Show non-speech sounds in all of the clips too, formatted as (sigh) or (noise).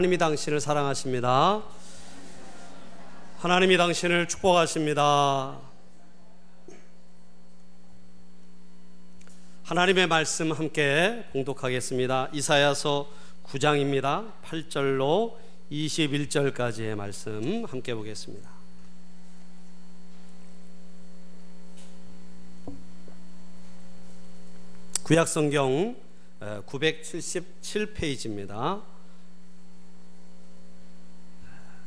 하나님이 당신을 사랑하십니다. 하나님이 당신을 축복하십니다. 하나님의 말씀 함께 봉독하겠습니다. 이사야서 9장입니다. 8절로 21절까지의 말씀 함께 보겠습니다. 구약 성경 977페이지입니다.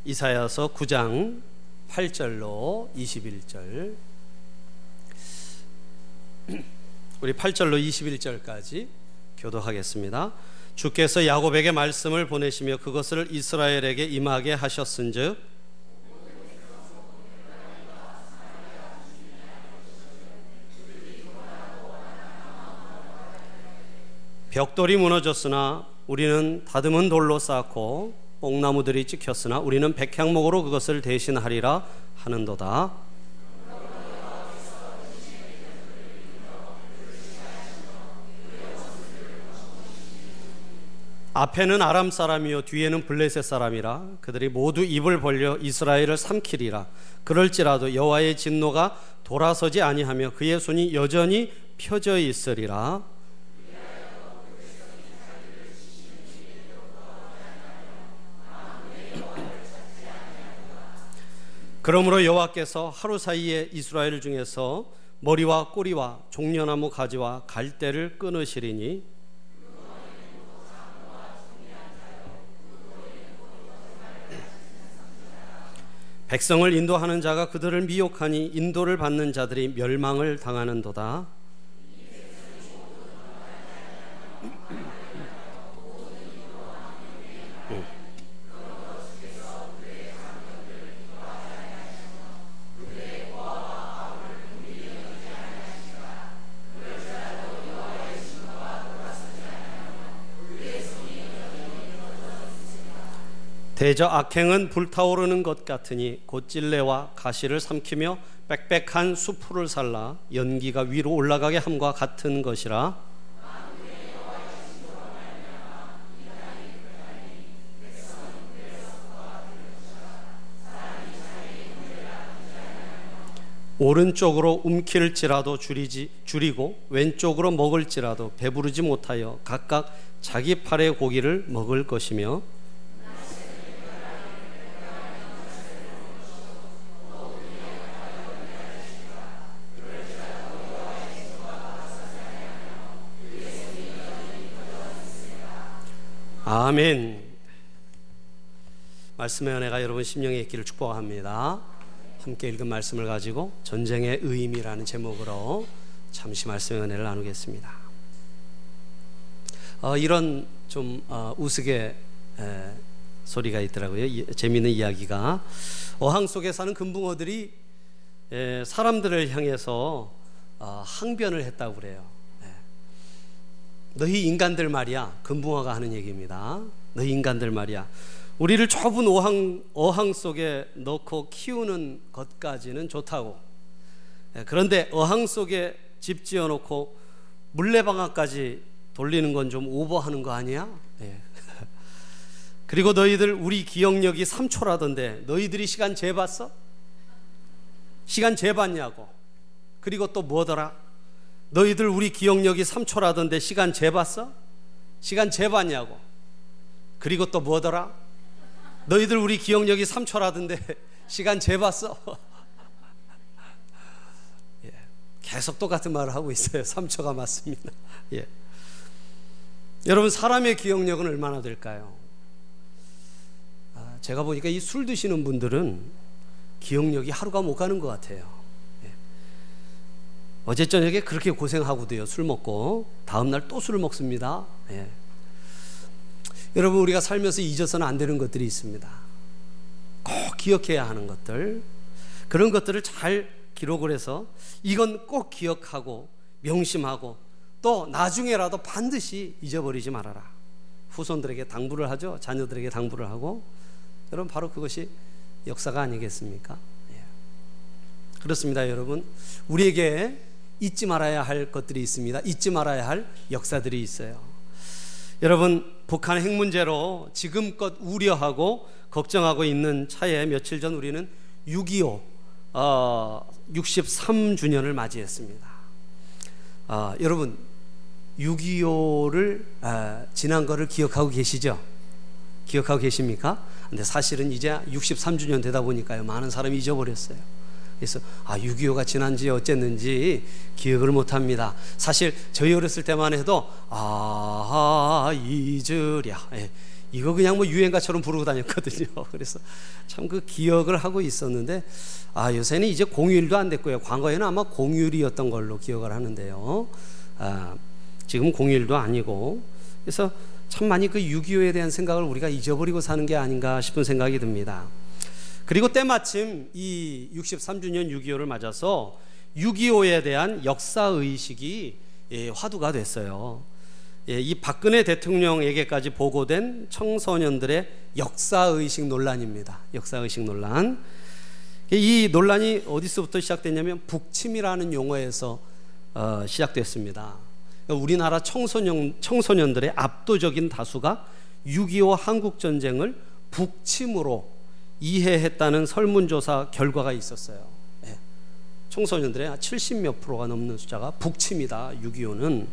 이사야서 9장 8절로 21절 우리 8절로 21절까지 교도하겠습니다. 주께서 야곱에게 말씀을 보내시며 그것을 이스라엘에게 임하게 하셨은즉 벽돌이 무너졌으나 우리는 다듬은 돌로 쌓고 뽕나무들이 찍혔으나 우리는 백향목으로 그것을 대신하리라 하는도다. 앞에는 아람 사람이요 뒤에는 블레셋 사람이라 그들이 모두 입을 벌려 이스라엘을 삼키리라 그럴지라도 여호와의 진노가 돌아서지 아니하며 그의 손이 여전히 펴져 있으리라 그러므로 여호와께서 하루 사이에 이스라엘 중에서 머리와 꼬리와 종려나무 가지와 갈대를 끊으시리니 백성을 인도하는 자가 그들을 미혹하니 인도를 받는 자들이 멸망을 당하는도다. 대저 악행은 불타오르는 것 같으니 곧찔레와 가시를 삼키며 빽빽한 수풀을 살라 연기가 위로 올라가게 함과 같은 것이라. 오른쪽으로 움킬지라도 줄이지 줄이고 왼쪽으로 먹을지라도 배부르지 못하여 각각 자기 팔의 고기를 먹을 것이며 아멘. 말씀의 은혜가 여러분 심령에 있기를 축복합니다. 함께 읽은 말씀을 가지고 전쟁의 의미라는 제목으로 잠시 말씀의 은혜를 나누겠습니다. 어, 이런 좀 어, 우스개 에, 소리가 있더라고요. 이, 재미있는 이야기가 어항 속에 사는 금붕어들이 에, 사람들을 향해서 어, 항변을 했다고 그래요. 너희 인간들 말이야. 금붕어가 하는 얘기입니다. 너희 인간들 말이야. 우리를 좁은 어항, 어항 속에 넣고 키우는 것까지는 좋다고. 예, 그런데 어항 속에 집 지어 놓고 물레방아까지 돌리는 건 좀 오버하는 거 아니야? 예. (laughs) 그리고 너희들 우리 기억력이 3초라던데 너희들이 시간 재봤어? 시간 재봤냐고. 그리고 또 뭐더라? 너희들 우리 기억력이 3초라던데 시간 재봤어? 시간 재봤냐고. 그리고 또 뭐더라? 너희들 우리 기억력이 3초라던데 (laughs) 시간 재봤어? (laughs) 예, 계속 똑같은 말을 하고 있어요. 3초가 맞습니다. (laughs) 예. 여러분 사람의 기억력은 얼마나 될까요? 아, 제가 보니까 이 술 드시는 분들은 기억력이 하루가 못 가는 것 같아요. 어제 저녁에 그렇게 고생하고도요, 술 먹고. 다음 날 또 술을 먹습니다. 예. 여러분, 우리가 살면서 잊어서는 안 되는 것들이 있습니다. 꼭 기억해야 하는 것들. 그런 것들을 잘 기록을 해서 이건 꼭 기억하고 명심하고 또 나중에라도 반드시 잊어버리지 말아라. 후손들에게 당부를 하죠. 자녀들에게 당부를 하고. 여러분, 바로 그것이 역사가 아니겠습니까? 예. 그렇습니다, 여러분. 우리에게 잊지 말아야 할 것들이 있습니다. 잊지 말아야 할 역사들이 있어요. 여러분, 북한 핵 문제로 지금껏 우려하고 걱정하고 있는 차에 며칠 전 우리는 6.25 어, 63주년을 맞이했습니다. 아, 여러분 6.25를 아, 지난 거를 기억하고 계시죠? 기억하고 계십니까? 근데 사실은 이제 63주년 되다 보니까요 많은 사람이 잊어버렸어요. 그래서 아 6.25가 지난지 어쨌는지 기억을 못합니다. 사실 저희 어렸을 때만 해도 아 잊으랴 예, 이거 그냥 뭐 유행가처럼 부르고 다녔거든요. (laughs) 그래서 참 그 기억을 하고 있었는데 아 요새는 이제 공휴일도 안 됐고요. 과거에는 아마 공휴일이었던 걸로 기억을 하는데요. 아, 지금 공휴일도 아니고 그래서 참 많이 그 6.25에 대한 생각을 우리가 잊어버리고 사는 게 아닌가 싶은 생각이 듭니다. 그리고 때마침 이 63주년 6.25를 맞아서 6.25에 대한 역사의식이 예, 화두가 됐어요. 예, 이 박근혜 대통령에게까지 보고된 청소년들의 역사의식 논란입니다. 역사의식 논란. 이 논란이 어디서부터 시작됐냐면 북침이라는 용어에서 어, 시작됐습니다. 우리나라 청소년, 청소년들의 압도적인 다수가 6.25 한국전쟁을 북침으로 이해했다는 설문조사 결과가 있었어요. 예. 청소년들의 70 몇 프로가 넘는 숫자가 북침이다. 6.25는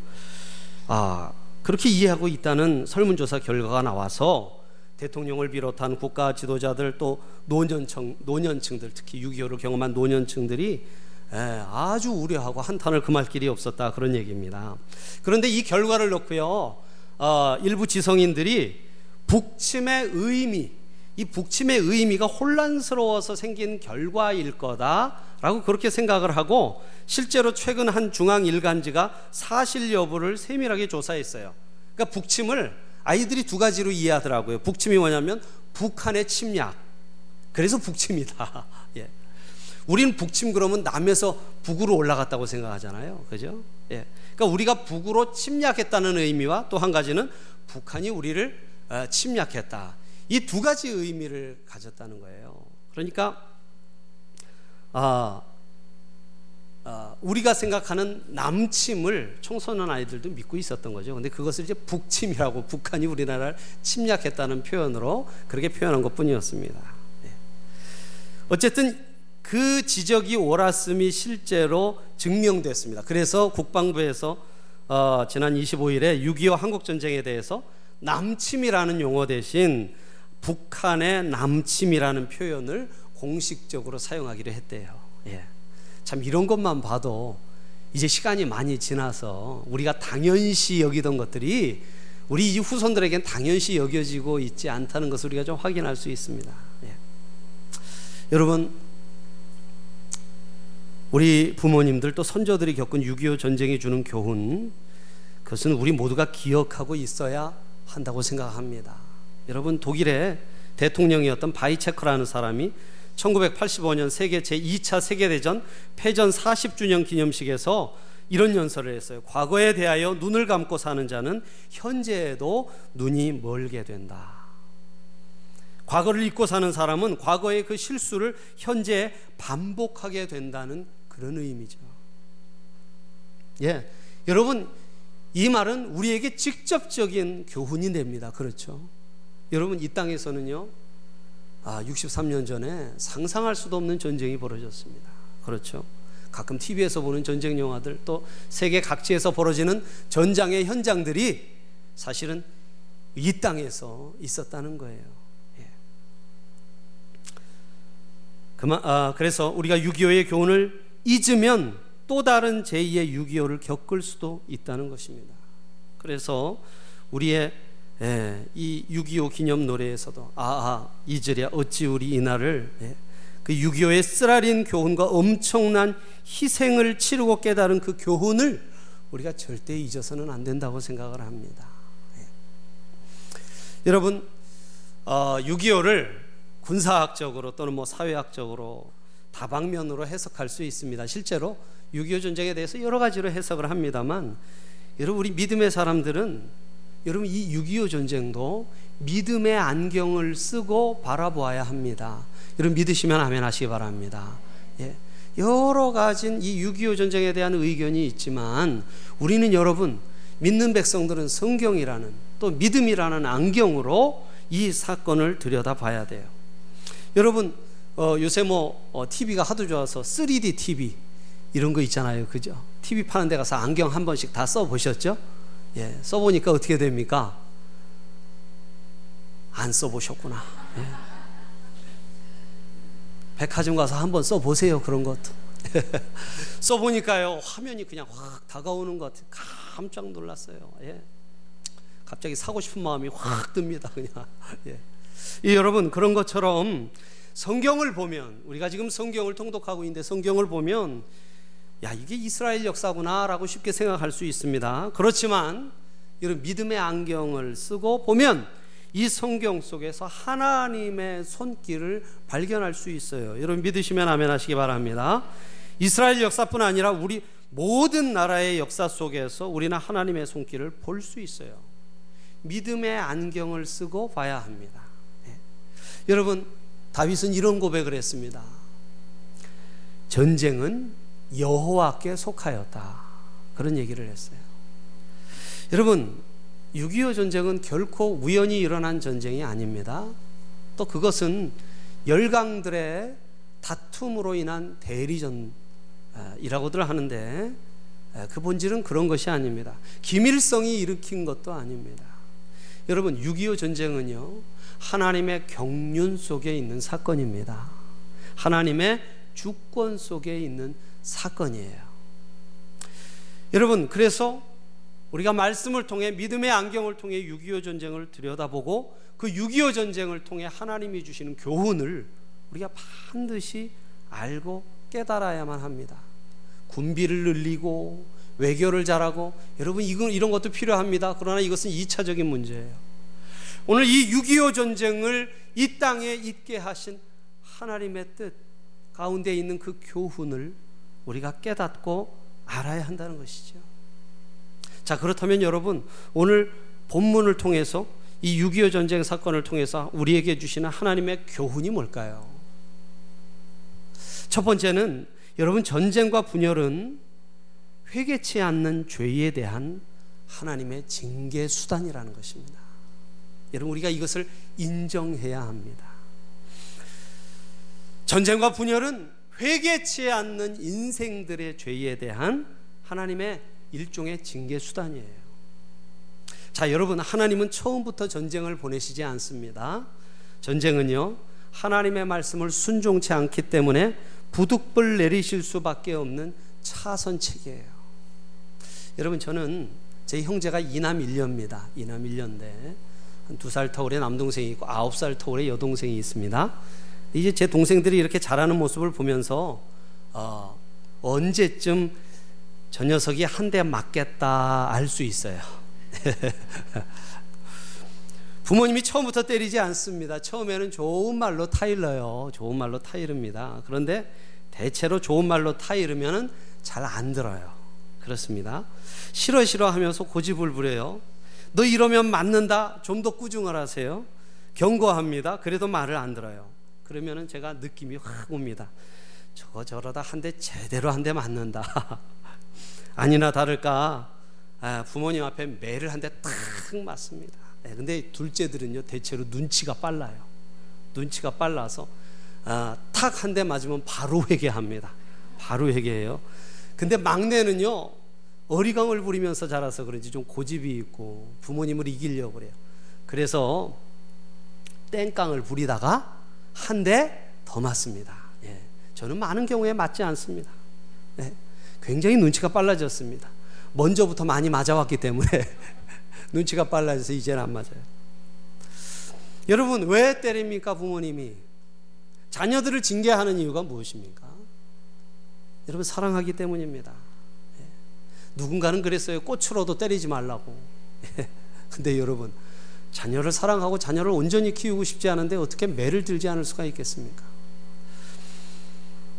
아 그렇게 이해하고 있다는 설문조사 결과가 나와서 대통령을 비롯한 국가 지도자들 또 노년층 노년층들 특히 6.25를 경험한 노년층들이 예, 아주 우려하고 한탄을 금할 길이 없었다 그런 얘기입니다. 그런데 이 결과를 놓고요, 어, 일부 지성인들이 북침의 의미, 이 북침의 의미가 혼란스러워서 생긴 결과일 거다라고 그렇게 생각을 하고 실제로 최근 한 중앙 일간지가 사실 여부를 세밀하게 조사했어요. 그러니까 북침을 아이들이 두 가지로 이해하더라고요. 북침이 뭐냐면 북한의 침략. 그래서 북침이다. (laughs) 예. 우리는 북침 그러면 남에서 북으로 올라갔다고 생각하잖아요. 그죠? 예. 그러니까 우리가 북으로 침략했다는 의미와 또 한 가지는 북한이 우리를 어, 침략했다. 이 두 가지 의미를 가졌다는 거예요. 그러니까 아, 아, 우리가 생각하는 남침을 청소년 아이들도 믿고 있었던 거죠. 근데 그것을 이제 북침이라고 북한이 우리나라를 침략했다는 표현으로 그렇게 표현한 것뿐이었습니다. 예. 어쨌든 그 지적이 옳았음이 실제로 증명됐습니다. 그래서 국방부에서 어, 지난 25일에 6.25 한국전쟁에 대해서 남침이라는 용어 대신 북한의 남침이라는 표현을 공식적으로 사용하기로 했대요. 예. 참 이런 것만 봐도 이제 시간이 많이 지나서 우리가 당연시 여기던 것들이 우리 후손들에겐 당연시 여겨지고 있지 않다는 것을 우리가 좀 확인할 수 있습니다. 예. 여러분 우리 부모님들 또 선조들이 겪은 6.25 전쟁이 주는 교훈 그것은 우리 모두가 기억하고 있어야 한다고 생각합니다. 여러분 독일의 대통령이었던 바이체커라는 사람이 1985년 세계 제2차 세계대전 패전 40주년 기념식에서 이런 연설을 했어요. 과거에 대하여 눈을 감고 사는 자는 현재에도 눈이 멀게 된다. 과거를 잊고 사는 사람은 과거의 그 실수를 현재에 반복하게 된다는 그런 의미죠. 예. 여러분, 이 말은 우리에게 직접적인 교훈이 됩니다. 그렇죠? 여러분, 이 땅에서는요, 아, 63년 전에 상상할 수도 없는 전쟁이 벌어졌습니다. 그렇죠? 가끔 TV에서 보는 전쟁 영화들 또 세계 각지에서 벌어지는 전장의 현장들이 사실은 이 땅에서 있었다는 거예요. 예. 그만, 아, 그래서 우리가 6.25의 교훈을 잊으면 또 다른 제2의 6.25를 겪을 수도 있다는 것입니다. 그래서 우리의 예, 이6.25 기념 노래에서도 아아 잊으랴 어찌 우리 이날을 예, 그 6.25의 쓰라린 교훈과 엄청난 희생을 치르고 깨달은 그 교훈을 우리가 절대 잊어서는 안 된다고 생각을 합니다. 예. 여러분 어, 6.25를 군사학적으로 또는 뭐 사회학적으로 다방면으로 해석할 수 있습니다. 실제로 6.25 전쟁에 대해서 여러 가지로 해석을 합니다만 여러분 우리 믿음의 사람들은 여러분 이 6.25 전쟁도 믿음의 안경을 쓰고 바라보아야 합니다. 여러분 믿으시면 아멘 하시기 바랍니다. 예. 여러 가진 이6.25 전쟁에 대한 의견이 있지만 우리는 여러분 믿는 백성들은 성경이라는 또 믿음이라는 안경으로 이 사건을 들여다봐야 돼요. 여러분 어, 요새 뭐 어, TV가 하도 좋아서 3D TV 이런 거 있잖아요, 그죠? TV 파는 데 가서 안경 한 번씩 다 써 보셨죠? 예, 써보니까 어떻게 됩니까? 안 써보셨구나. 예. 백화점 가서 한번 써보세요, 그런 것도. (laughs) 써보니까요, 화면이 그냥 확 다가오는 것 같아요. 깜짝 놀랐어요. 예. 갑자기 사고 싶은 마음이 확 듭니다, 그냥. 예. 이 여러분, 그런 것처럼 성경을 보면, 우리가 지금 성경을 통독하고 있는데 성경을 보면, 야, 이게 이스라엘 역사구나라고 쉽게 생각할 수 있습니다. 그렇지만, 이런 믿음의 안경을 쓰고 보면, 이 성경 속에서 하나님의 손길을 발견할 수 있어요. 여러분 믿으시면 아멘 하시기 바랍니다. 이스라엘 역사뿐 아니라 우리 모든 나라의 역사 속에서 우리는 하나님의 손길을 볼 수 있어요. 믿음의 안경을 쓰고 봐야 합니다. 네. 여러분 다윗은 이런 고백을 했습니다. 전쟁은 여호와께 속하였다. 그런 얘기를 했어요. 여러분 6.25 전쟁은 결코 우연히 일어난 전쟁이 아닙니다. 또 그것은 열강들의 다툼으로 인한 대리전이라고들 하는데 그 본질은 그런 것이 아닙니다. 김일성이 일으킨 것도 아닙니다. 여러분 6.25 전쟁은요 하나님의 경륜 속에 있는 사건입니다. 하나님의 주권 속에 있는 사건이에요. 여러분 그래서 우리가 말씀을 통해 믿음의 안경을 통해 6.25 전쟁을 들여다보고 그 6.25 전쟁을 통해 하나님이 주시는 교훈을 우리가 반드시 알고 깨달아야만 합니다. 군비를 늘리고 외교를 잘하고 여러분 이건 이런 것도 필요합니다. 그러나 이것은 2차적인 문제예요. 오늘 이 6.25 전쟁을 이 땅에 있게 하신 하나님의 뜻 가운데 있는 그 교훈을 우리가 깨닫고 알아야 한다는 것이죠. 자, 그렇다면 여러분, 오늘 본문을 통해서 이 6.25 전쟁 사건을 통해서 우리에게 주시는 하나님의 교훈이 뭘까요? 첫 번째는 여러분, 전쟁과 분열은 회개치 않는 죄에 대한 하나님의 징계 수단이라는 것입니다. 여러분, 우리가 이것을 인정해야 합니다. 전쟁과 분열은 회개치 않는 인생들의 죄에 대한 하나님의 일종의 징계 수단이에요. 자, 여러분, 하나님은 처음부터 전쟁을 보내시지 않습니다. 전쟁은요, 하나님의 말씀을 순종치 않기 때문에 부득불 내리실 수밖에 없는 차선책이에요. 여러분, 저는 제 형제가 이남 일녀입니다. 이남 일녀인데, 두살 터울에 남동생이 있고, 아홉 살 터울에 여동생이 있습니다. 이제 제 동생들이 이렇게 자라는 모습을 보면서, 어, 언제쯤 저 녀석이 한 대 맞겠다 알 수 있어요. (laughs) 부모님이 처음부터 때리지 않습니다. 처음에는 좋은 말로 타일러요. 좋은 말로 타이릅니다. 그런데 대체로 좋은 말로 타이르면 잘안 들어요. 그렇습니다. 싫어 싫어 하면서 고집을 부려요. 너 이러면 맞는다. 좀 더 꾸중을 하세요. 경고합니다. 그래도 말을 안 들어요. 그러면은 제가 느낌이 확 옵니다. 저거 저러다 한 대 제대로 한 대 맞는다. (laughs) 아니나 다를까 아, 부모님 앞에 매를 한대딱 맞습니다. 네, 근데 둘째들은요 대체로 눈치가 빨라요. 눈치가 빨라서 아, 탁한 대 맞으면 바로 회개합니다. 바로 회개해요. 근데 막내는요 어리광을 부리면서 자라서 그런지 좀 고집이 있고 부모님을 이기려고 그래요. 그래서 땡깡을 부리다가 한 대 더 맞습니다. 예, 저는 많은 경우에 맞지 않습니다. 예, 굉장히 눈치가 빨라졌습니다. 먼저부터 많이 맞아왔기 때문에 (laughs) 눈치가 빨라져서 이제는 안 맞아요. 여러분, 왜 때립니까, 부모님이? 자녀들을 징계하는 이유가 무엇입니까? 여러분, 사랑하기 때문입니다. 예. 누군가는 그랬어요. 꽃으로도 때리지 말라고. (laughs) 예. 근데 여러분, 자녀를 사랑하고 자녀를 온전히 키우고 싶지 않은데 어떻게 매를 들지 않을 수가 있겠습니까?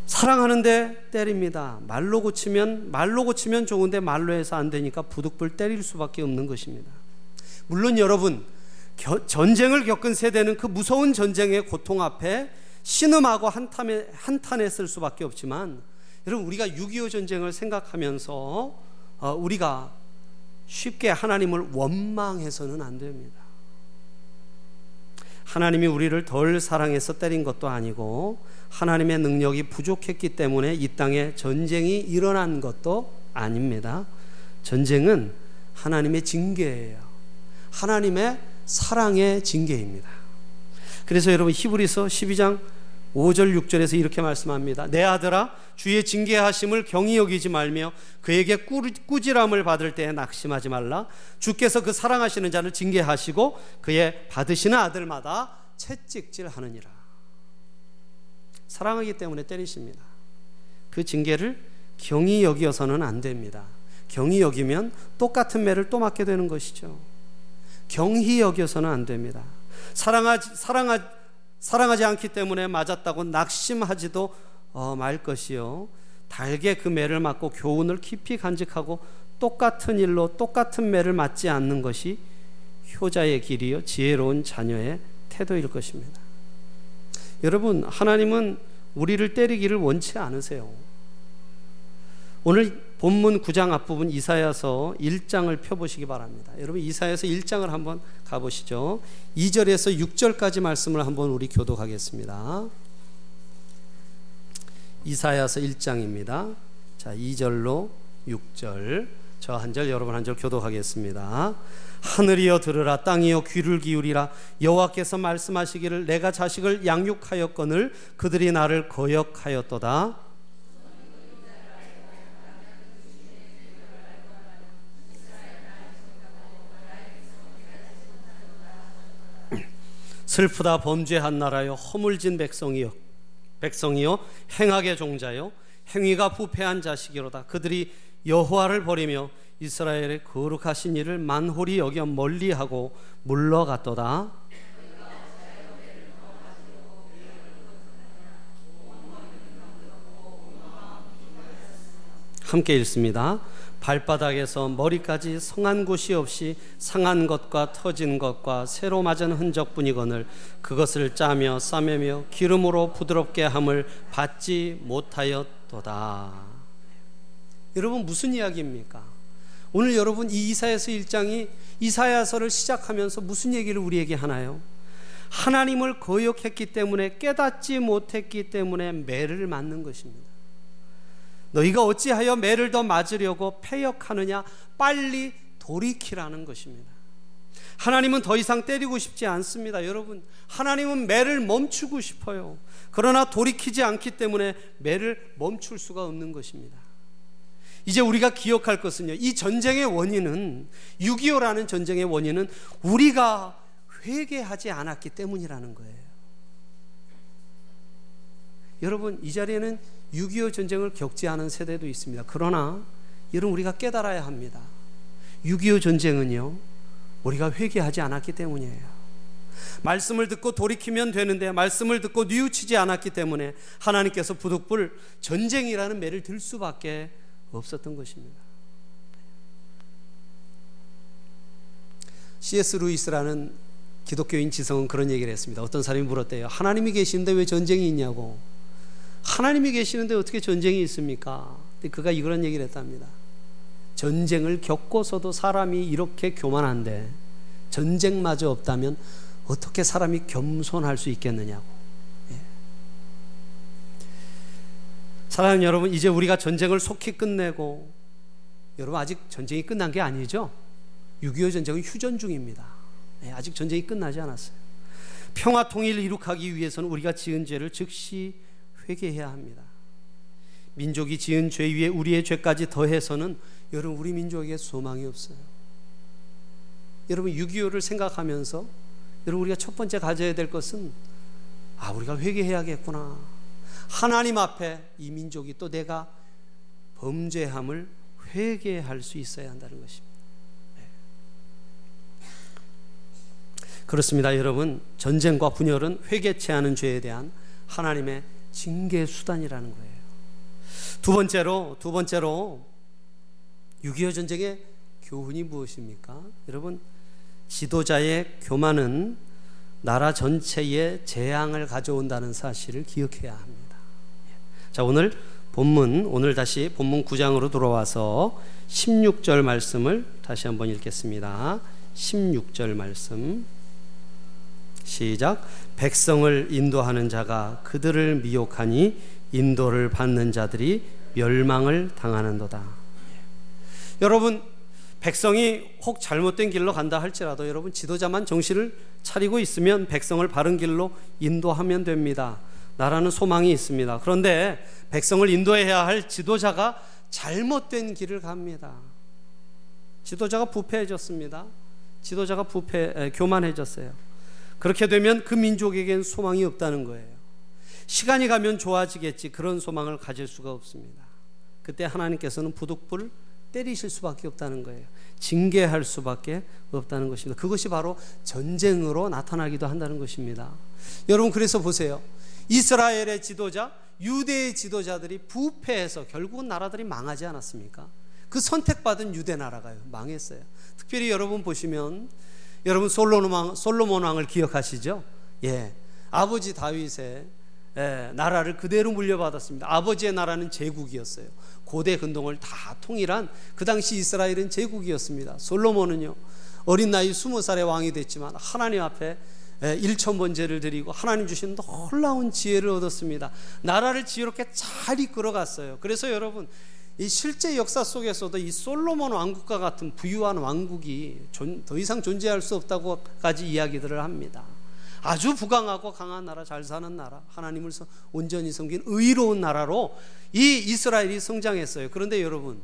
사랑하는데 때립니다. 말로 고치면 말로 고치면 좋은데 말로 해서 안 되니까 부득불 때릴 수밖에 없는 것입니다. 물론 여러분 겨, 전쟁을 겪은 세대는 그 무서운 전쟁의 고통 앞에 신음하고 한탄에, 한탄했을 수밖에 없지만 여러분 우리가 6.25 전쟁을 생각하면서 어, 우리가 쉽게 하나님을 원망해서는 안 됩니다. 하나님이 우리를 덜 사랑해서 때린 것도 아니고 하나님의 능력이 부족했기 때문에 이 땅에 전쟁이 일어난 것도 아닙니다. 전쟁은 하나님의 징계예요. 하나님의 사랑의 징계입니다. 그래서 여러분 히브리서 12장 5절 6절에서 이렇게 말씀합니다. 내 아들아 주의 징계하심을 경히 여기지 말며 그에게 꾸지람을 받을 때에 낙심하지 말라. 주께서 그 사랑하시는 자를 징계하시고 그의 받으시는 아들마다 채찍질하느니라. 사랑하기 때문에 때리십니다. 그 징계를 경히 여기어서는 안 됩니다. 경히 여기면 똑같은 매를 또 맞게 되는 것이죠. 경히 여겨서는 안 됩니다. 사랑하지 사랑하 사랑하지 않기 때문에 맞았다고 낙심하지도 어, 말 것이요. 달게 그 매를 맞고 교훈을 깊이 간직하고 똑같은 일로 똑같은 매를 맞지 않는 것이 효자의 길이요 지혜로운 자녀의 태도일 것입니다. 여러분 하나님은 우리를 때리기를 원치 않으세요. 오늘 본문 9장 앞부분 이사야서 1장을 펴보시기 바랍니다. 여러분 이사야서 1장을 한번 가보시죠. 2절에서 6절까지 말씀을 한번 우리 교독하겠습니다. 이사야서 1장입니다. 자, 2절로 6절. 저 한 절 여러분 한 절 교독하겠습니다. 하늘이여 들으라 땅이여 귀를 기울이라 여호와께서 말씀하시기를 내가 자식을 양육하였거늘 그들이 나를 거역하였도다. 슬프다 범죄한 나라요 허물진 백성이요 백성이요 행악의 종자요 행위가 부패한 자식이로다. 그들이 여호와를 버리며 이스라엘의 거룩하신 일을 만홀히 여겨 멀리하고 물러갔도다. 함께 읽습니다. 발바닥에서 머리까지 성한 곳이 없이 상한 것과 터진 것과 새로 맞은 흔적뿐이거늘 그것을 짜며 싸매며 기름으로 부드럽게 함을 받지 못하였도다. 여러분 무슨 이야기입니까? 오늘 여러분 이 이사야서 1장이 이사야서를 시작하면서 무슨 얘기를 우리에게 하나요? 하나님을 거역했기 때문에 깨닫지 못했기 때문에 매를 맞는 것입니다. 너희가 어찌하여 매를 더 맞으려고 패역하느냐 빨리 돌이키라는 것입니다. 하나님은 더 이상 때리고 싶지 않습니다. 여러분, 하나님은 매를 멈추고 싶어요. 그러나 돌이키지 않기 때문에 매를 멈출 수가 없는 것입니다. 이제 우리가 기억할 것은요. 이 전쟁의 원인은 6.25라는 전쟁의 원인은 우리가 회개하지 않았기 때문이라는 거예요. 여러분, 이 자리에는 6.25 전쟁을 않은 세대도 있습니다. 그러나 여러분 우리가 깨달아야 합니다. 6.25 전쟁은요, 우리가 회개하지 않았기 때문이에요. 말씀을 듣고 돌이키면 되는데 말씀을 듣고 뉘우치지 않았기 때문에 하나님께서 부득불 전쟁이라는 매를 들 수밖에 없었던 것입니다. C.S. 루이스라는 기독교인 지성은 그런 얘기를 했습니다. 어떤 사람이 물었대요. 하나님이 계시는데 왜 전쟁이 있냐고. 하나님이 계시는데 어떻게 전쟁이 있습니까? 그가 이런 얘기를 했답니다. 전쟁을 겪고서도 사람이 이렇게 교만한데 전쟁마저 없다면 어떻게 사람이 겸손할 수 있겠느냐고. 예. 사랑하는 여러분, 이제 우리가 전쟁을 속히 끝내고 여러분 아직 전쟁이 끝난 게 아니죠? 6.25 전쟁은 휴전 중입니다. 예, 아직 전쟁이 끝나지 않았어요. 평화 통일을 이룩하기 위해서는 우리가 지은 죄를 즉시 회개해야 합니다. 민족이 지은 죄 위에 우리의 죄까지 더해서는 여러분 우리 민족에게 소망이 없어요. 여러분 6.25를 생각하면서 여러분 우리가 첫 번째 가져야 될 것은 아 우리가 회개해야겠구나. 하나님 앞에 이 민족이 또 내가 범죄함을 회개할 수 있어야 한다는 것입니다. 네. 그렇습니다, 여러분. 전쟁과 분열은 회개치 않은 죄에 대한 하나님의 징계 수단이라는 거예요. 두 번째로 두 번째로 6.25 전쟁의 교훈이 무엇입니까? 여러분 지도자의 교만은 나라 전체에 재앙을 가져온다는 사실을 기억해야 합니다. 자 오늘 본문 오늘 다시 본문 9장으로 돌아와서 16절 말씀을 다시 한번 읽겠습니다. 16절 말씀 시작 백성을 인도하는 자가 그들을 미혹하니 인도를 받는 자들이 멸망을 당하는도다. 여러분 백성이 혹 잘못된 길로 간다 할지라도 여러분 지도자만 정신을 차리고 있으면 백성을 바른 길로 인도하면 됩니다. 나라는 소망이 있습니다. 그런데 백성을 인도해야 할 지도자가 잘못된 길을 갑니다. 지도자가 부패해졌습니다. 지도자가 부패 교만해졌어요. 그렇게 되면 그 민족에겐 소망이 없다는 거예요. 시간이 가면 좋아지겠지 그런 소망을 가질 수가 없습니다. 그때 하나님께서는 부득불 때리실 수밖에 없다는 거예요. 징계할 수밖에 없다는 것입니다. 그것이 바로 전쟁으로 나타나기도 한다는 것입니다. 여러분 그래서 보세요. 이스라엘의 지도자, 유대의 지도자들이 부패해서 결국은 나라들이 망하지 않았습니까? 그 선택받은 유대 나라가요. 망했어요. 특별히 여러분 보시면 여러분 솔로몬 왕, 솔로몬 왕을 기억하시죠? 예. 아버지 다윗의 예, 나라를 그대로 물려받았습니다. 아버지의 나라는 제국이었어요. 고대 근동을 다 통일한 그 당시 이스라엘은 제국이었습니다. 솔로몬은요. 어린 나이 20살에 왕이 됐지만 하나님 앞에 예, 일천번제를 드리고 하나님 주신 놀라운 지혜를 얻었습니다. 나라를 지혜롭게 잘 이끌어 갔어요. 그래서 여러분 이 실제 역사 속에서도 이 솔로몬 왕국과 같은 부유한 왕국이 더 이상 존재할 수 없다고까지 이야기들을 합니다. 아주 부강하고 강한 나라, 잘 사는 나라, 하나님을 온전히 섬긴 의로운 나라로 이 이스라엘이 성장했어요. 그런데 여러분,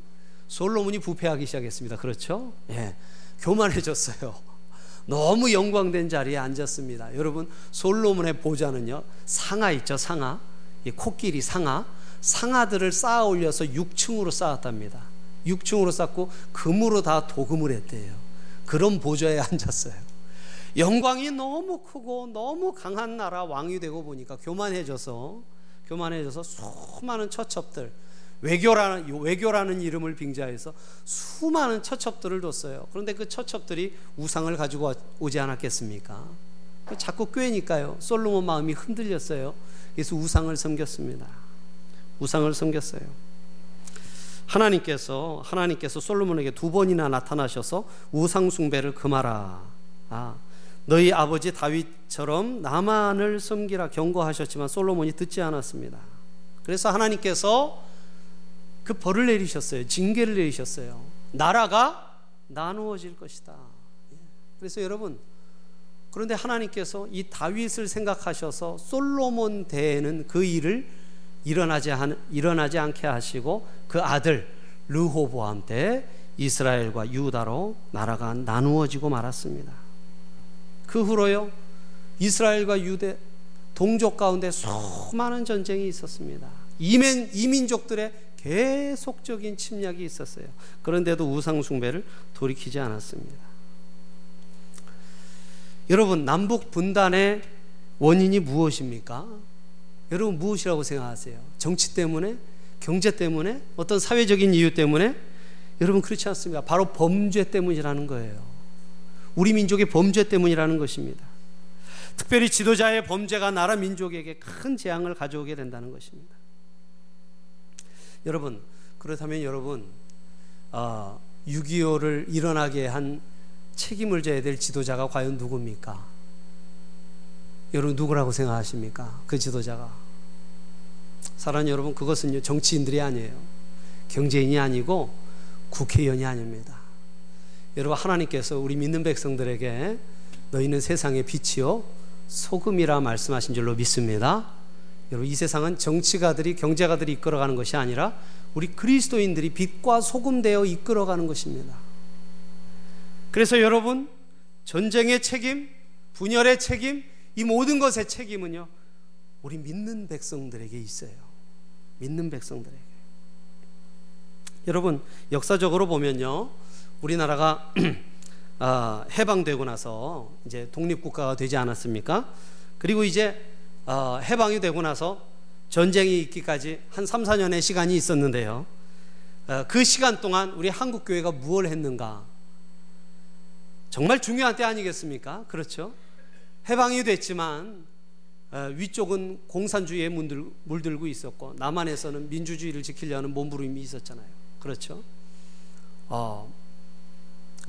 솔로몬이 부패하기 시작했습니다. 그렇죠? 예. 교만해졌어요. (laughs) 너무 영광된 자리에 앉았습니다. 여러분, 솔로몬의 보좌는요, 상하 있죠, 상하. 이 코끼리 상하. 상아들을 쌓아 올려서 6층으로 쌓았답니다. 6층으로 쌓고 금으로 다 도금을 했대요. 그런 보좌에 (laughs) 앉았어요. 영광이 너무 크고 너무 강한 나라 왕이 되고 보니까 교만해져서 교만해져서 수많은 처첩들 외교라는 외교라는 이름을 빙자해서 수많은 처첩들을 뒀어요. 그런데 그 처첩들이 우상을 가지고 오지 않았겠습니까? 자꾸 꿰니까요. 솔로몬 마음이 흔들렸어요. 그래서 우상을 섬겼습니다. 우상을 섬겼어요. 하나님께서 하나님께서 솔로몬에게 두 번이나 나타나셔서 우상 숭배를 금하라. 아, 너희 아버지 다윗처럼 나만을 섬기라 경고하셨지만 솔로몬이 듣지 않았습니다. 그래서 하나님께서 그 벌을 내리셨어요. 징계를 내리셨어요. 나라가 나누어질 것이다. 예. 그래서 여러분 그런데 하나님께서 이 다윗을 생각하셔서 솔로몬 대에는 그 일을 일어나지, 한, 일어나지 않게 하시고 그 아들 르호보암 때 이스라엘과 유다로 나라가 나누어지고 말았습니다. 그 후로요 이스라엘과 유대 동족 가운데 수많은 전쟁이 있었습니다. 이민, 이민족들의 계속적인 침략이 있었어요. 그런데도 우상 숭배를 돌이키지 않았습니다. 여러분 남북 분단의 원인이 무엇입니까? 여러분 무엇이라고 생각하세요? 정치 때문에? 경제 때문에? 어떤 사회적인 이유 때문에? 여러분 그렇지 않습니다. 바로 범죄 때문이라는 거예요. 우리 민족의 범죄 때문이라는 것입니다. 특별히 지도자의 범죄가 나라 민족에게 큰 재앙을 가져오게 된다는 것입니다. 여러분 그렇다면 여러분 어, 6.25를 일어나게 한 책임을 져야 될 지도자가 과연 누굽니까? 여러분 누구라고 생각하십니까? 그 지도자가. 사랑하는 여러분 그것은 정치인들이 아니에요. 경제인이 아니고 국회의원이 아닙니다. 여러분 하나님께서 우리 믿는 백성들에게 너희는 세상의 빛이요 소금이라 말씀하신 줄로 믿습니다. 여러분 이 세상은 정치가들이 경제가들이 이끌어가는 것이 아니라 우리 그리스도인들이 빛과 소금 되어 이끌어가는 것입니다. 그래서 여러분 전쟁의 책임, 분열의 책임, 이 모든 것의 책임은요, 우리 믿는 백성들에게 있어요. 믿는 백성들에게. 여러분, 역사적으로 보면요, 우리나라가 어, (clears throat) 해방되고 나서 이제 독립국가가 되지 않았습니까? 그리고 이제 어, 해방이 되고 나서 전쟁이 있기까지 한 3, 4년의 시간이 있었는데요. 어, 그 시간 동안 우리 한국교회가 무엇을 했는가? 정말 중요한 때 아니겠습니까? 그렇죠? 해방이 됐지만 어, 위쪽은 공산주의에 물들, 물들고 있었고 남한에서는 민주주의를 지키려는 몸부림이 있었잖아요. 그렇죠? 어,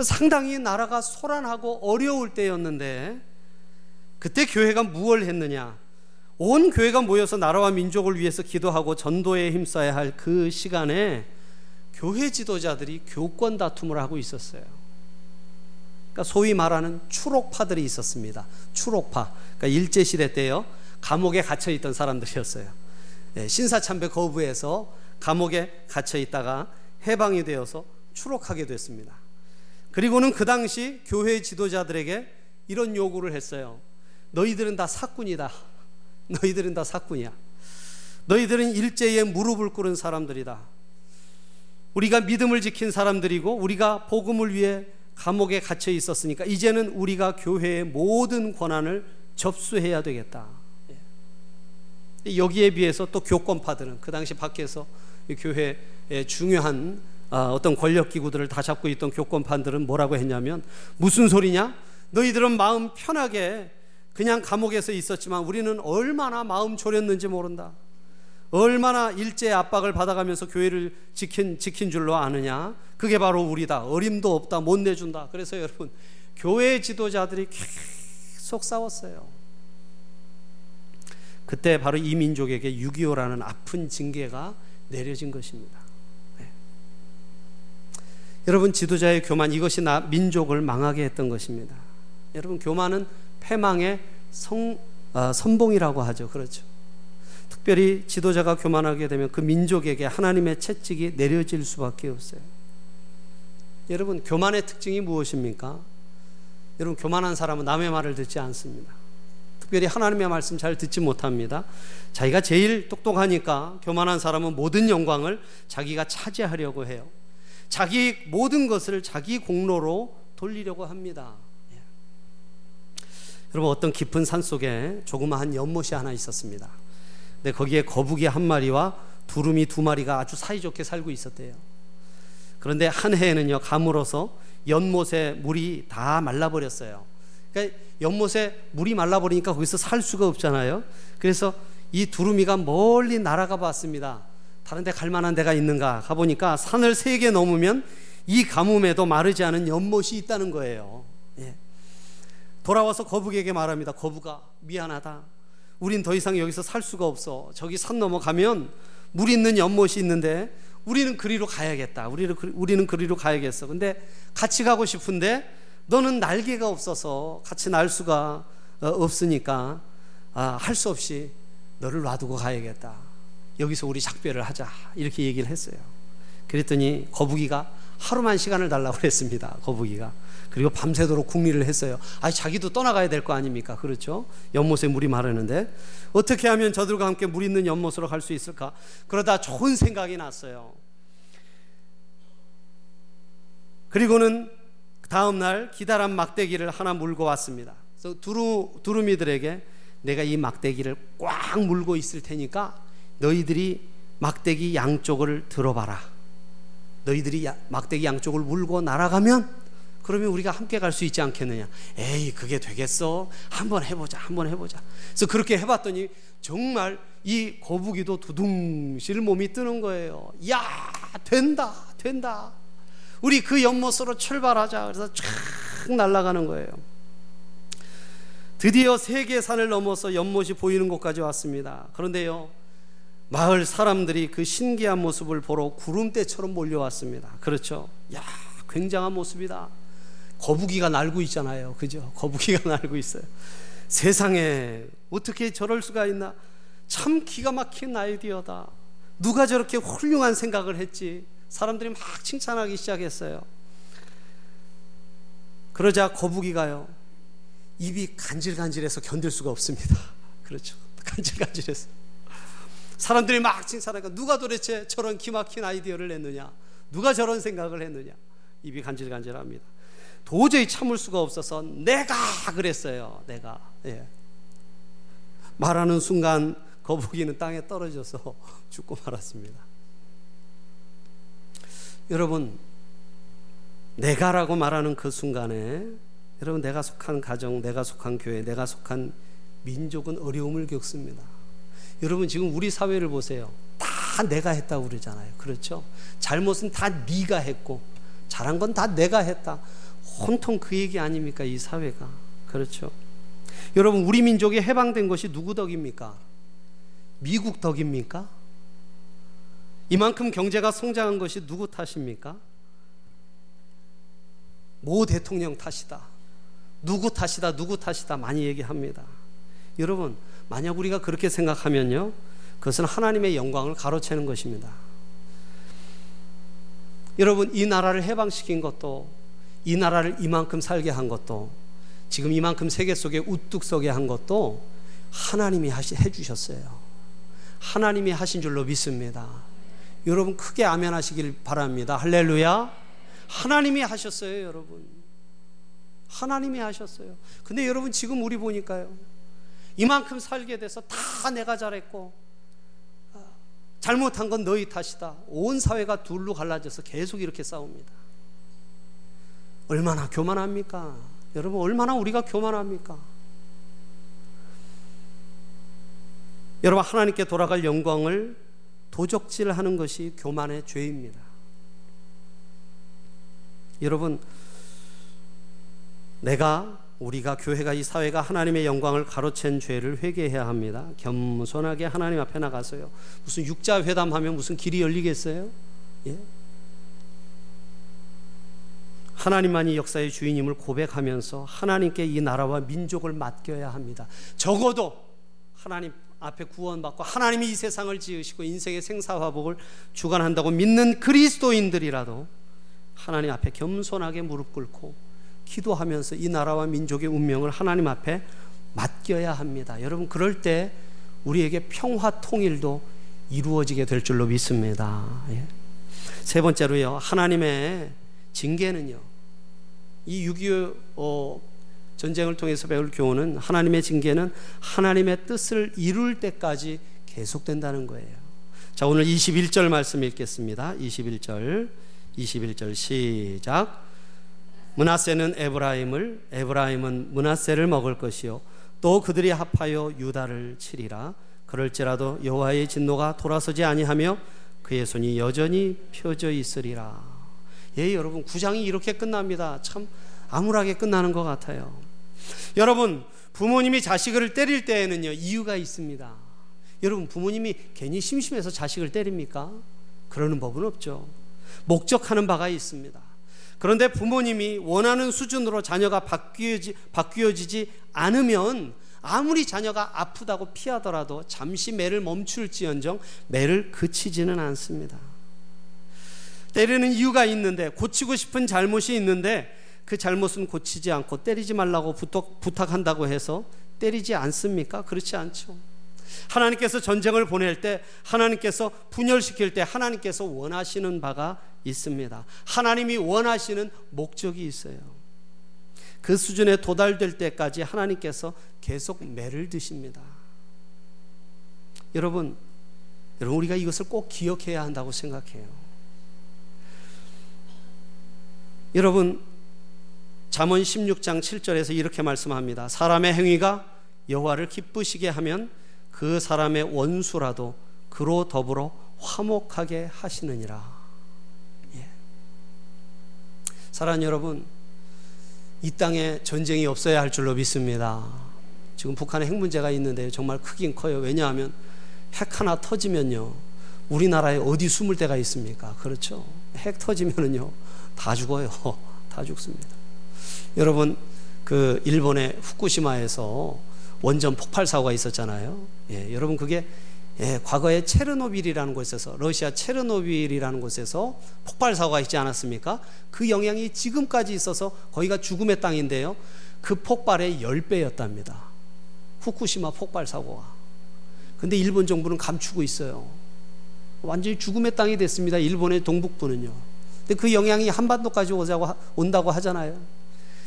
상당히 나라가 소란하고 어려울 때였는데 그때 교회가 무엇을 했느냐? 온 교회가 모여서 나라와 민족을 위해서 기도하고 전도에 힘써야 할 그 시간에 교회 지도자들이 교권 다툼을 하고 있었어요. 그러니까 소위 말하는 추록파들이 있었습니다. 추록파. 그러니까 일제 시대 때요. 감옥에 갇혀 있던 사람들이었어요. 예, 신사참배 거부해서 감옥에 갇혀 있다가 해방이 되어서 추록하게 됐습니다. 그리고는 그 당시 교회 지도자들에게 이런 요구를 했어요. 너희들은 다 사꾼이다. (laughs) 너희들은 다 사꾼이야. 너희들은 일제에 무릎을 꿇은 사람들이다. 우리가 믿음을 지킨 사람들이고 우리가 복음을 위해 감옥에 갇혀 있었으니까 이제는 우리가 교회의 모든 권한을 접수해야 되겠다. 예. 여기에 비해서 또 교권파들은 그 당시 밖에서 교회의 중요한 아, 어떤 권력 기구들을 다 잡고 있던 교권파들은 뭐라고 했냐면 무슨 소리냐? 너희들은 마음 편하게 그냥 감옥에서 있었지만 우리는 얼마나 마음 졸였는지 모른다. 얼마나 일제의 압박을 받아가면서 교회를 지킨, 지킨 줄로 아느냐? 그게 바로 우리다. 어림도 없다. 못 내준다. 그래서 (laughs) 여러분, 교회 지도자들이 계속 싸웠어요. 그때 바로 이 민족에게 6.25라는 아픈 징계가 내려진 것입니다. 네. 여러분, 지도자의 교만, 이것이 나 민족을 망하게 했던 것입니다. 여러분, 교만은 패망의 성, 아, 선봉이라고 하죠. 그렇죠. 특별히 지도자가 교만하게 되면 그 민족에게 하나님의 채찍이 내려질 수밖에 없어요. 여러분, 교만의 특징이 무엇입니까? 여러분, 교만한 사람은 남의 말을 듣지 않습니다. 특별히 하나님의 말씀 잘 듣지 못합니다. 자기가 제일 똑똑하니까 교만한 사람은 모든 영광을 자기가 차지하려고 해요. 자기 모든 것을 자기 공로로 돌리려고 합니다. 여러분 어떤 깊은 산 속에 조그마한 연못이 하나 있었습니다. 근데 거기에 거북이 한 마리와 두루미 두 마리가 아주 사이좋게 살고 있었대요. 그런데 한 해에는요 가물어서 연못에 물이 다 말라버렸어요. 그러니까 연못에 물이 말라버리니까 거기서 살 수가 없잖아요. 그래서 이 두루미가 멀리 날아가 봤습니다. 다른 데 갈 만한 데가 있는가 가보니까 산을 세 개 넘으면 이 가뭄에도 마르지 않은 연못이 있다는 거예요. 예. 돌아와서 거북에게 말합니다. 거북아, 미안하다. 우린 더 이상 여기서 살 수가 없어. 저기 산 넘어가면 물 있는 연못이 있는데 우리는 그리로 가야겠다. 우리는, 우리는 그리로 가야겠어. 근데 같이 가고 싶은데 너는 날개가 없어서 같이 날 수가 어, 없으니까 아, 할 수 없이 너를 놔두고 가야겠다. 여기서 우리 작별을 하자. 이렇게 얘기를 했어요. 그랬더니 거북이가 하루만 시간을 달라고 그랬습니다. 거북이가. 그리고 밤새도록 궁리를 했어요. 아, 자기도 떠나가야 될 거 아닙니까? 그렇죠? 연못에 물이 마르는데 어떻게 하면 저들과 함께 물 있는 연못으로 갈 수 있을까? 그러다 좋은 생각이 났어요. 그리고는 다음 날 기다란 막대기를 하나 물고 왔습니다. 그래서 두루 두루미들에게 내가 이 막대기를 꽉 물고 있을 테니까 너희들이 막대기 양쪽을 들어봐라. 너희들이 막대기 양쪽을 물고 날아가면 그러면 우리가 함께 갈 수 있지 않겠느냐? 에이, 그게 되겠어? 한번 해보자, 한번 해보자. 그래서 그렇게 해봤더니 정말 이 거북이도 두둥실 몸이 뜨는 거예요. 야, 된다, 된다. 우리 그 연못으로 출발하자. 그래서 쫙 날아가는 거예요. 드디어 세계 산을 넘어서 연못이 보이는 곳까지 왔습니다. 그런데요, 마을 사람들이 그 신기한 모습을 보러 구름대처럼 몰려왔습니다. 그렇죠? 야, 굉장한 모습이다. 거북이가 날고 있잖아요. 그죠? 거북이가 (laughs) 날고 있어요. 세상에 어떻게 저럴 수가 있나? 참 기가 막힌 아이디어다. 누가 저렇게 훌륭한 생각을 했지? 사람들이 막 칭찬하기 시작했어요. 그러자 거북이가요. 입이 간질간질해서 견딜 수가 없습니다. (laughs) 그렇죠. 간질간질해서. 사람들이 막 칭찬하니까 누가 도대체 저런 기막힌 아이디어를 냈느냐? 누가 저런 생각을 했느냐? 입이 간질간질합니다. 도저히 참을 수가 없어서 내가 그랬어요. 내가. 예. 말하는 순간 거북이는 땅에 떨어져서 (laughs) 죽고 말았습니다. 여러분, 내가라고 말하는 그 순간에 여러분 내가 속한 가정, 내가 속한 교회, 내가 속한 민족은 어려움을 겪습니다. 여러분 지금 우리 사회를 보세요. 다 내가 했다고 그러잖아요. 그렇죠? 잘못은 다 네가 했고 잘한 건 다 내가 했다. 온통 그 얘기 아닙니까? 이 사회가. 그렇죠? 여러분 우리 민족이 해방된 것이 누구 덕입니까? 미국 덕입니까? 이만큼 경제가 성장한 것이 누구 탓입니까? 모 대통령 탓이다. 누구 탓이다, 누구 탓이다 많이 얘기합니다. 여러분, 만약 우리가 그렇게 생각하면요, 그것은 하나님의 영광을 가로채는 것입니다. 여러분, 이 나라를 해방시킨 것도, 이 나라를 이만큼 살게 한 것도, 지금 이만큼 세계 속에 우뚝 서게 한 것도 하나님이 하시, 해주셨어요. 하나님이 하신 줄로 믿습니다. 여러분 크게 아멘 하시길 바랍니다. 할렐루야. 하나님이 하셨어요, 여러분. 하나님이 하셨어요. 근데 여러분 지금 우리 보니까요. 이만큼 살게 돼서 다 내가 잘했고 아, 잘못한 건 너희 탓이다. 온 사회가 둘로 갈라져서 계속 이렇게 싸웁니다. 얼마나 교만합니까? 여러분 얼마나 우리가 교만합니까? 여러분 하나님께 돌아갈 영광을 도적질하는 것이 교만의 죄입니다. 여러분 내가 우리가 교회가 이 사회가 하나님의 영광을 가로챈 죄를 회개해야 합니다. 겸손하게 하나님 앞에 나가서요. 무슨 육자 회담하면 무슨 길이 열리겠어요? 예? 하나님만이 역사의 주인임을 고백하면서 하나님께 이 나라와 민족을 맡겨야 합니다. 적어도 하나님 앞에 구원받고 하나님이 이 세상을 지으시고 인생의 생사화복을 주관한다고 믿는 그리스도인들이라도 하나님 앞에 겸손하게 무릎 꿇고 기도하면서 이 나라와 민족의 운명을 하나님 앞에 맡겨야 합니다. 여러분 그럴 때 우리에게 평화 통일도 이루어지게 될 줄로 믿습니다. 예. 세 번째로요. 하나님의 징계는요. 이 6.25 어, 전쟁을 통해서 배울 교훈은 하나님의 징계는 하나님의 뜻을 이룰 때까지 계속된다는 거예요. 자, 오늘 21절 말씀 읽겠습니다. 21절. 21절 시작. 문하세는 에브라임을 에브라임은 문하세를 먹을 것이요 또 그들이 합하여 유다를 치리라 그럴지라도 여호와의 진노가 돌아서지 아니하며 그의 손이 여전히 펴져 있으리라. 예, 여러분 구장이 이렇게 끝납니다. 참 암울하게 끝나는 것 같아요. 여러분, 부모님이 자식을 때릴 때에는요, 이유가 있습니다. 여러분, 부모님이 괜히 심심해서 자식을 때립니까? 그러는 법은 없죠. 목적하는 바가 있습니다. 그런데 부모님이 원하는 수준으로 자녀가 바뀌어지, 바뀌어지지 않으면 아무리 자녀가 아프다고 피하더라도 잠시 매를 멈출지언정 매를 그치지는 않습니다. 때리는 이유가 있는데 고치고 싶은 잘못이 있는데 그 잘못은 고치지 않고 때리지 말라고 부탁, 한다고 해서 때리지 않습니까? 그렇지 않죠. 하나님께서 전쟁을 보낼 때, 하나님께서 분열시킬 때, 하나님께서 원하시는 바가 있습니다. 하나님이 원하시는 목적이 있어요. 그 수준에 도달될 때까지 하나님께서 계속 매를 드십니다. 여러분, 여러분 우리가 이것을 꼭 기억해야 한다고 생각해요. 여러분 잠언 16장 7절에서 이렇게 말씀합니다. 사람의 행위가 여호와를 기쁘시게 하면 그 사람의 원수라도 그로 더불어 화목하게 하시느니라. 예. 사랑 여러분, 이 땅에 전쟁이 없어야 할 줄로 믿습니다. 지금 북한에 핵 문제가 있는데 정말 크긴 커요. 왜냐하면 핵 하나 터지면요. 우리나라에 어디 숨을 데가 있습니까? 그렇죠. 핵 터지면은요. 다 죽어요. (laughs) 다 죽습니다. 여러분 그 일본의 후쿠시마에서 원전 폭발 사고가 있었잖아요. 예, 여러분 그게 예, 과거에 체르노빌이라는 곳에서 러시아 체르노빌이라는 곳에서 폭발 사고가 있지 않았습니까? 그 영향이 지금까지 있어서 거기가 죽음의 땅인데요. 그 폭발의 10배였답니다. 후쿠시마 폭발 사고가. 근데 일본 정부는 감추고 있어요. 완전히 죽음의 땅이 됐습니다. 일본의 동북부는요. 근데 그 영향이 한반도까지 오자고 온다고 하잖아요.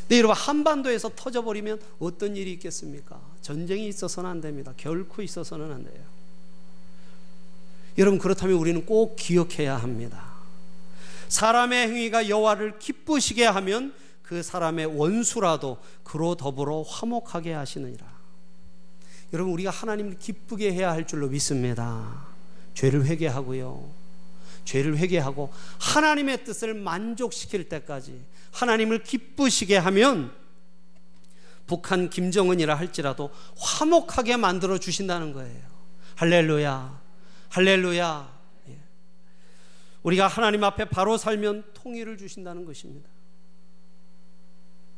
근데 여러분 한반도에서 터져버리면 어떤 일이 있겠습니까? 전쟁이 있어서는 안 됩니다. 결코 있어서는 안 돼요. 여러분 그렇다면 우리는 꼭 기억해야 합니다. 사람의 행위가 여호와를 기쁘시게 하면 그 사람의 원수라도 그로 더불어 화목하게 하시느니라. 여러분 우리가 하나님을 기쁘게 해야 할 줄로 믿습니다. 죄를 회개하고요. 죄를 회개하고 하나님의 뜻을 만족시킬 때까지 하나님을 기쁘시게 하면 북한 김정은이라 할지라도 화목하게 만들어 주신다는 거예요. 할렐루야. 할렐루야. 예. 우리가 하나님 앞에 바로 살면 통일을 주신다는 것입니다.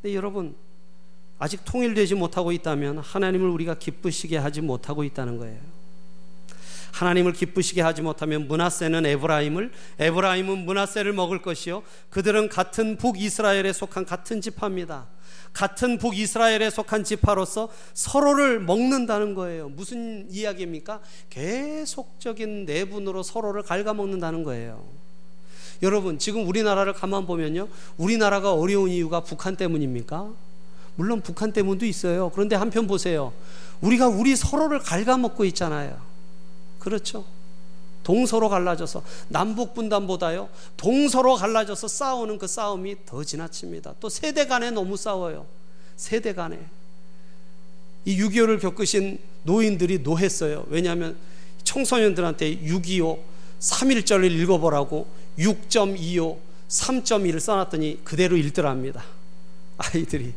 근데 여러분, 아직 통일되지 못하고 있다면 하나님을 우리가 기쁘시게 하지 못하고 있다는 거예요. 하나님을 기쁘시게 하지 못하면 문하세는 에브라임을 에브라임은 문하세를 먹을 것이요 그들은 같은 북이스라엘에 속한 같은 지파입니다. 같은 북이스라엘에 속한 지파로서 서로를 먹는다는 거예요. 무슨 이야기입니까? 계속적인 내분으로 서로를 갉아먹는다는 거예요. 여러분, 지금 우리나라를 가만 보면요. 우리나라가 어려운 이유가 북한 때문입니까? 물론 북한 때문도 있어요. 그런데 한편 보세요. 우리가 우리 서로를 갉아먹고 있잖아요. 그렇죠? 동서로 갈라져서 남북 분단보다요 동서로 갈라져서 싸우는 그 싸움이 더 지나칩니다. 또 세대 간에 너무 싸워요. 세대 간에 이 6.25를 겪으신 노인들이 노했어요. 왜냐하면 청소년들한테 6.25 3일절을 읽어보라고 6.25 3.1을 써놨더니 그대로 읽더랍니다. 아이들이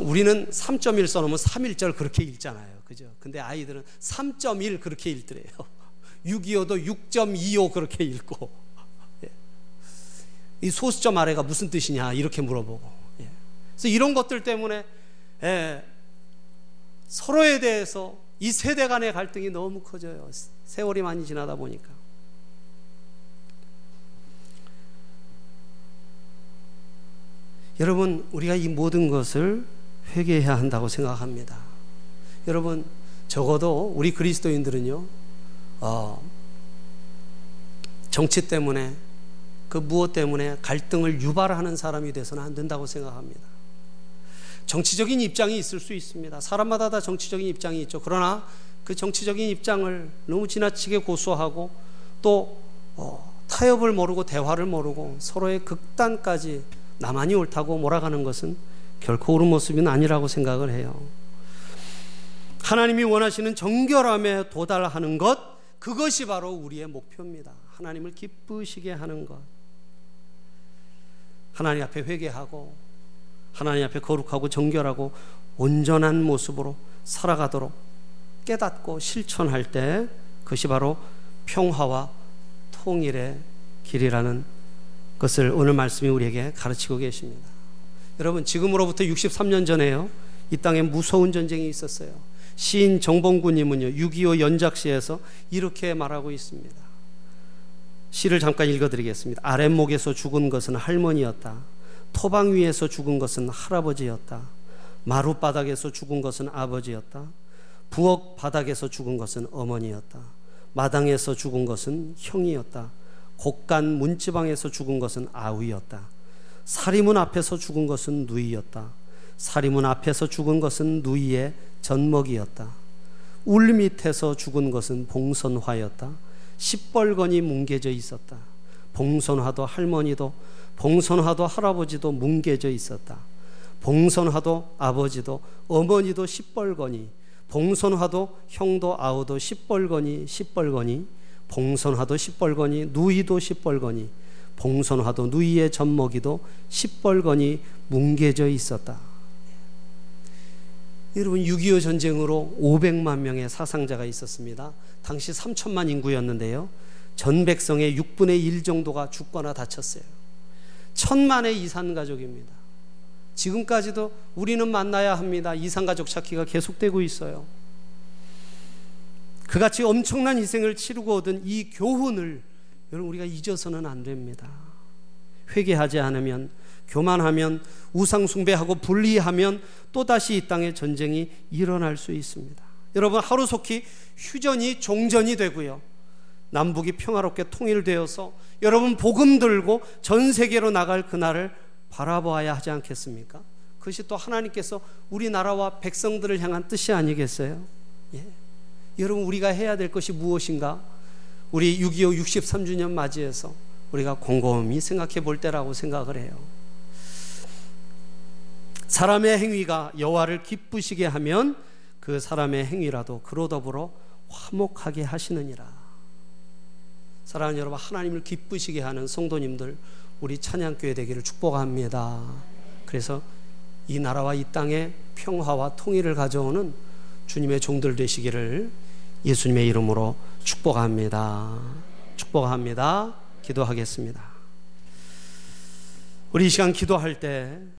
우리는 3.1 써놓으면 3일절 그렇게 읽잖아요. 그죠? 근데 아이들은 3.1 그렇게 읽더래요. (laughs) 625도 6.25 그렇게 읽고 (laughs) 예. 이 소수점 아래가 무슨 뜻이냐 이렇게 물어보고 예. 그래서 이런 것들 때문에 예. 서로에 대해서 이 세대 간의 갈등이 너무 커져요. 세월이 많이 지나다 보니까. 여러분, 우리가 이 모든 것을 회개해야 한다고 생각합니다. 여러분, 적어도 우리 그리스도인들은요, 어, 정치 때문에 그 무엇 때문에 갈등을 유발하는 사람이 돼서는 안 된다고 생각합니다. 정치적인 입장이 있을 수 있습니다. 사람마다 다 정치적인 입장이 있죠. 그러나 그 정치적인 입장을 너무 지나치게 고수하고 또 어, 타협을 모르고 대화를 모르고 서로의 극단까지 나만이 옳다고 몰아가는 것은 결코 옳은 모습은 아니라고 생각을 해요. 하나님이 원하시는 정결함에 도달하는 것 그것이 바로 우리의 목표입니다. 하나님을 기쁘시게 하는 것. 하나님 앞에 회개하고 하나님 앞에 거룩하고 정결하고 온전한 모습으로 살아가도록 깨닫고 실천할 때 그것이 바로 평화와 통일의 길이라는 것을 오늘 말씀이 우리에게 가르치고 계십니다. 여러분 지금으로부터 63년 전에요. 이 땅에 무서운 전쟁이 있었어요. 시인 정봉구님은요, 6.25 연작시에서 이렇게 말하고 있습니다. 시를 잠깐 읽어드리겠습니다. 아랫목에서 죽은 것은 할머니였다. 토방 위에서 죽은 것은 할아버지였다. 마룻바닥에서 죽은 것은 아버지였다. 부엌 바닥에서 죽은 것은 어머니였다. 마당에서 죽은 것은 형이었다. 곡간 문지방에서 죽은 것은 아우였다. 사리문 앞에서 죽은 것은 누이였다. 사리문 앞에서 죽은 것은 누이의 젖먹이었다. 울 밑에서 죽은 것은 봉선화였다. 시뻘건이 뭉개져 있었다. 봉선화도 할머니도 봉선화도 할아버지도 뭉개져 있었다. 봉선화도 아버지도 어머니도 시뻘건이 봉선화도 형도 아우도 시뻘건이 시뻘건이 봉선화도 시뻘건이 누이도 시뻘건이 봉선화도 누이의 젖먹이도 시뻘건이 뭉개져 있었다. 여러분 6.25 전쟁으로 500만 명의 사상자가 있었습니다. 당시 3천만 인구였는데요. 전 백성의 6분의 1 정도가 죽거나 다쳤어요. 천만의 이산 가족입니다. 지금까지도 우리는 만나야 합니다. 이산 가족 찾기가 계속되고 있어요. 그같이 엄청난 희생을 치르고 얻은 이 교훈을 여러분 우리가 잊어서는 안 됩니다. 회개하지 않으면 교만하면 우상숭배하고 분리하면 또다시 이 땅에 전쟁이 일어날 수 있습니다. 여러분 하루속히 휴전이 종전이 되고요. 남북이 평화롭게 통일되어서 여러분 복음 들고 전 세계로 나갈 그날을 바라보아야 하지 않겠습니까? 그것이 또 하나님께서 우리나라와 백성들을 향한 뜻이 아니겠어요? 예. 여러분 우리가 해야 될 것이 무엇인가? 우리 6.25 63주년 맞이해서 우리가 곰곰이 생각해 볼 때라고 생각을 해요. 사람의 행위가 여호와를 기쁘시게 하면 그 사람의 행위라도 그로 더불어 화목하게 하시느니라. 사랑하는 여러분, 하나님을 기쁘시게 하는 성도님들, 우리 찬양교회 되기를 축복합니다. 그래서 이 나라와 이 땅에 평화와 통일을 가져오는 주님의 종들 되시기를 예수님의 이름으로 축복합니다. 축복합니다. 기도하겠습니다. 우리 이 시간 기도할 때